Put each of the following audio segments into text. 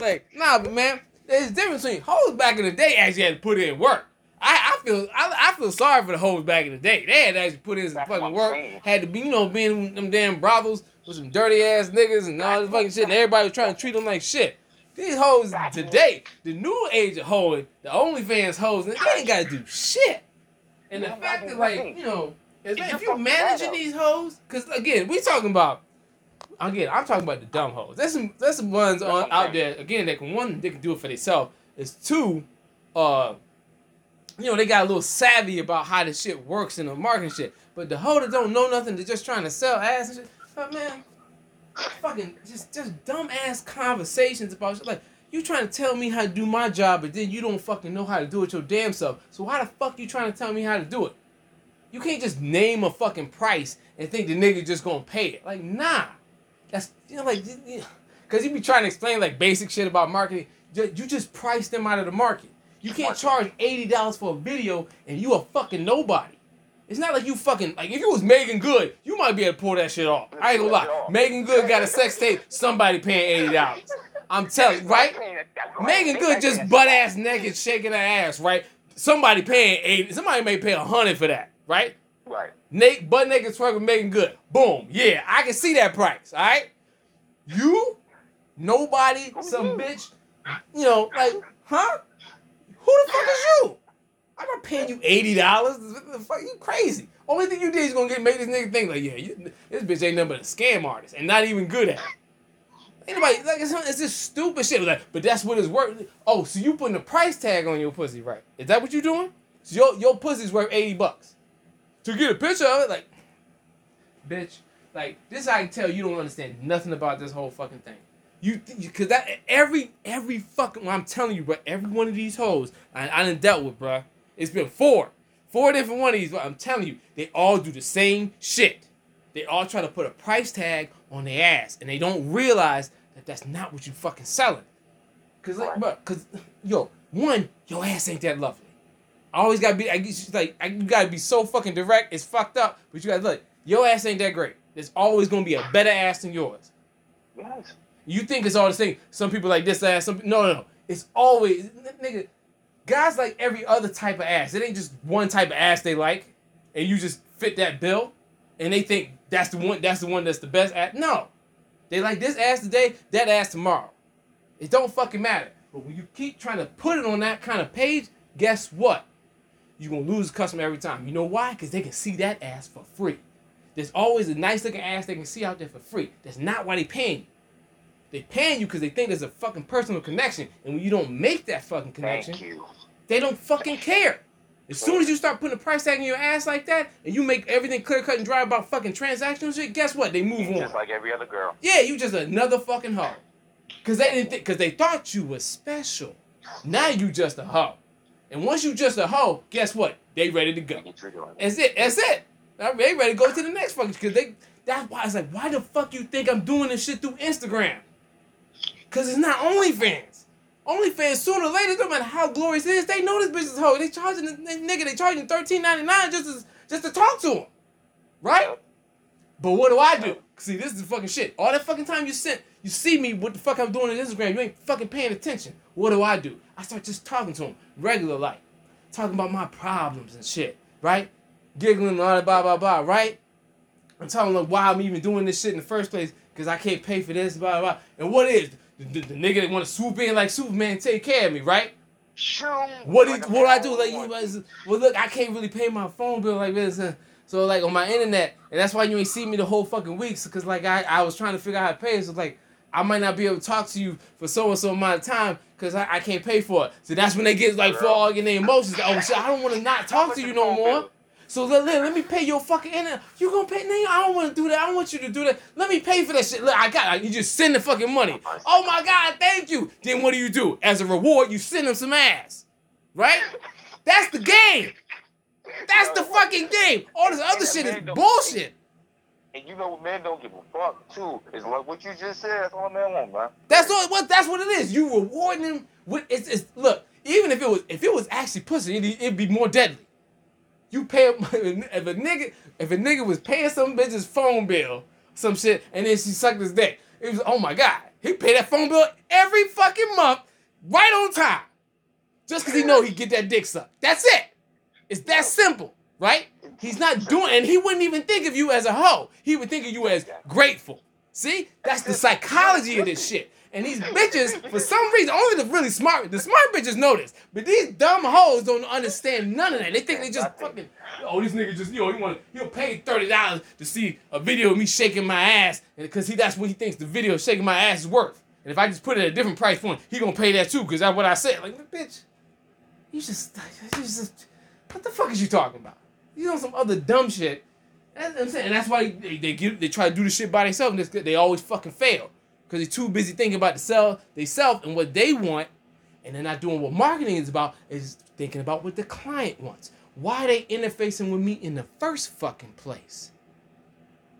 Like, nah, but man, there's a difference between hoes back in the day actually had to put in work. I, I feel I, I feel sorry for the hoes back in the day. They had to actually put in some That's fucking work. saying. Had to be, you know, being in them damn brothels with some dirty ass niggas and all this fucking shit. And everybody was trying to treat them like shit. These hoes today, the new age of hoeing, the OnlyFans hoes, they ain't gotta do shit. And the fact that like, you know, if, If you managing these hoes, cause again, we talking about again, I'm talking about the dumb hoes. There's some there's some ones on Okay. out there again that can one they can do it for themselves. Is two, uh, you know they got a little savvy about how the shit works in the marketing shit. But the hoe that don't know nothing, they're just trying to sell ass and shit. But man, fucking just just dumb ass conversations about shit. Like you trying to tell me how to do my job, but then you don't fucking know how to do it your damn self. So why the fuck you trying to tell me how to do it? You can't just name a fucking price and think the nigga just gonna pay it. Like nah, that's you know like because you be trying to explain like basic shit about marketing. You just price them out of the market. You can't charge eighty dollars for a video and you a fucking nobody. It's not like you fucking like if you was Meagan Good, you might be able to pull that shit off. I ain't gonna lie. Meagan Good got a sex tape. Somebody paying eighty dollars. I'm telling you, right? Meagan Good just butt ass naked shaking her ass, right? Somebody paying eighty. Somebody may pay a hundred for that, right? Right. Nate butt naked twerk with Meagan Good. Boom. Yeah, I can see that price. All right. You, nobody, some bitch. You know, like, huh? Who the fuck is you? I'm not paying you eighty dollars. The fuck you crazy? Only thing you did is gonna get make this nigga think like, yeah, you, this bitch ain't nothing but a scam artist and not even good at it. Anybody like it's, it's just stupid shit. Like, but that's what it's worth. Oh, so you putting a price tag on your pussy, right? Is that what you doing? So your your pussy's worth eighty bucks to get a picture of it, like, bitch, like this. I can tell you don't understand nothing about this whole fucking thing. You, because that every every fucking. Well, I'm telling you, bro. Every one of these hoes I, I done dealt with, bro. It's been four, four different one of these. But I'm telling you, they all do the same shit. They all try to put a price tag on their ass, and they don't realize that that's not what you fucking selling. Cause like, bro, cause yo, one, your ass ain't that lovely. I always gotta be. I guess like I, you gotta be so fucking direct. It's fucked up, but you gotta look. Your ass ain't that great. There's always gonna be a better ass than yours. Yes. You think it's all the same. Some people like this ass. Some no, no, no. It's always nigga. Guys like every other type of ass. It ain't just one type of ass they like, and you just fit that bill, and they think that's the one. That's the one that's the best ass. No, they like this ass today, that ass tomorrow. It don't fucking matter. But when you keep trying to put it on that kind of page, guess what? You're gonna lose a customer every time. You know why? Because they can see that ass for free. There's always a nice looking ass they can see out there for free. That's not why they paying you. They paying you because they think there's a fucking personal connection. And when you don't make that fucking connection, they don't fucking care. As soon as you start putting a price tag on your ass like that, and you make everything clear cut and dry about fucking transactional shit, guess what? They move on. Just like every other girl. Yeah, you just another fucking hoe. Cause they didn't think, cause they thought you was special. Now you just a hoe. And once you just a hoe, guess what? They ready to go. Get triggered on it. That's it. That's it. They ready to go to the next fucking. Cause they. That's why it's like, why the fuck you think I'm doing this shit through Instagram? Cause it's not OnlyFans. OnlyFans sooner or later, no matter how glorious it is, they know this bitch is hoe. They charging this nigga. They charging thirteen ninety nine just to just to talk to him, right? But what do I do? See, this is the fucking shit. All that fucking time you sent, you see me what the fuck I'm doing on Instagram. You ain't fucking paying attention. What do I do? I start just talking to him, regular like, talking about my problems and shit, right? Giggling and all that blah blah blah, right? I'm telling them why I'm even doing this shit in the first place because I can't pay for this, blah blah. blah. And what is the, the, the nigga that want to swoop in like Superman, take care of me, right? What do what do I do? Like, you well, look, I can't really pay my phone bill like this. So like on my internet, and that's why you ain't see me the whole fucking weeks. Cause like I, I was trying to figure out how to pay. So like I might not be able to talk to you for so and so amount of time because I, I can't pay for it. So that's when they get like for all in their emotions. Oh shit, I don't want to not talk to you no more. So let, let, let me pay your fucking internet. You gonna pay? Nigga, I don't want to do that. I don't want you to do that. Let me pay for that shit. Look, I got. You just send the fucking money. Oh my god, thank you. Then what do you do? As a reward, you send them some ass, right? That's the game. That's the fucking game. All this other shit is bullshit. And you know men don't give a fuck too. It's like what you just said. That's all a man man. That's all. What? That's what it is. You rewarding them with. It's, it's look. Even if it was, if it was actually pussy, it'd, it'd be more deadly. You pay if a nigga, if a nigga was paying some bitch's phone bill, some shit, and then she sucked his dick. It was oh my god, he paid that phone bill every fucking month, right on time. Just because he know he get that dick sucked. That's it. It's that simple, right? He's not doing, and he wouldn't even think of you as a hoe. He would think of you as grateful. See, that's the psychology of this shit. And these bitches, for some reason, only the really smart, the smart bitches know this. But these dumb hoes don't understand none of that. They think they just fucking, oh, this nigga just, you know, he want, he'll pay thirty dollars to see a video of me shaking my ass, because he that's what he thinks the video of shaking my ass is worth. And if I just put it at a different price point, he gonna pay that too, because that's what I said. Like, bitch, you just, you just, what the fuck is you talking about? You know some other dumb shit. That's what I'm saying. And that's why they, they get they try to do the shit by themselves and they, always fucking fail. Cause they're too busy thinking about the sell they self and what they want, and they're not doing what marketing is about, is thinking about what the client wants. Why they interfacing with me in the first fucking place?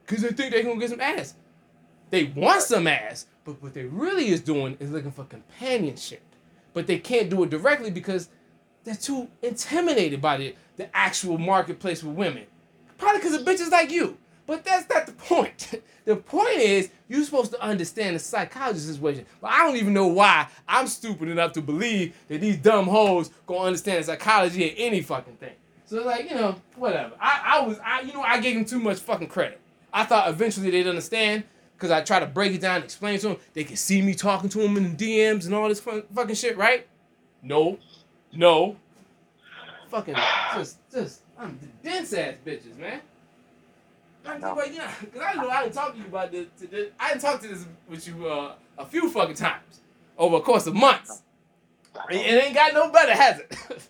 Cause they think they're gonna get some ass. They want some ass, but what they really is doing is looking for companionship. But they can't do it directly because they're too intimidated by the, the actual marketplace with women. Probably because of bitches like you. But that's not the point. the point is you're supposed to understand the psychology situation. But I don't even know why I'm stupid enough to believe that these dumb hoes gonna understand psychology of any fucking thing. So like, you know, whatever. I, I was I you know, I gave them too much fucking credit. I thought eventually they'd understand because I try to break it down and explain to them. They can see me talking to them in the DMs and all this fun, fucking shit, right? No. No. Fucking just just I'm dense ass bitches, man. I No. but, you know, cause I know I didn't talk to you about this. To this I didn't talk to this with you uh, a few fucking times over a course of months. It, it ain't got no better, has it?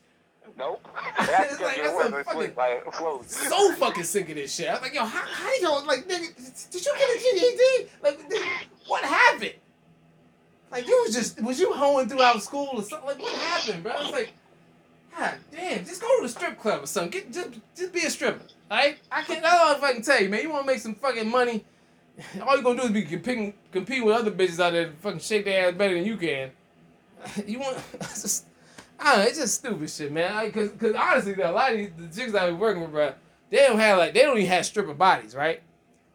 Nope. It's That's like, because that's it fucking- like it flows. so fucking sick of this shit. I was like, yo, how, how you know, like, nigga, did you get a GED? Like, nigga, what happened? Like, you was just, was you hoeing throughout school or something? Like, what happened, bro? I was like, God damn, just go to the strip club or something. Get, just, just be a stripper, alright? I can't, that's all I can tell you, man. You want to make some fucking money, all you gonna do is be competing, compete with other bitches out there fucking shake their ass better than you can. You want, just, I don't know, it's just stupid shit, man. I, cause, cause honestly, a lot of these, the chicks I be working with, bro, they don't have like, they don't even have stripper bodies, right?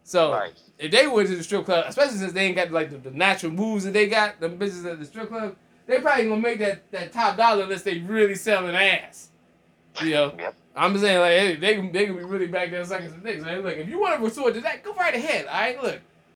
So, Right. if they went to the strip club, especially since they ain't got like the, the natural moves that they got, the bitches at the strip club, they probably gonna make that, that top dollar unless they really selling ass. You know? Yep. I'm just saying, like, hey, they, can- they can be really back there sucking some dicks. Man. Look, if you want to resort to that, go right ahead. All right, look,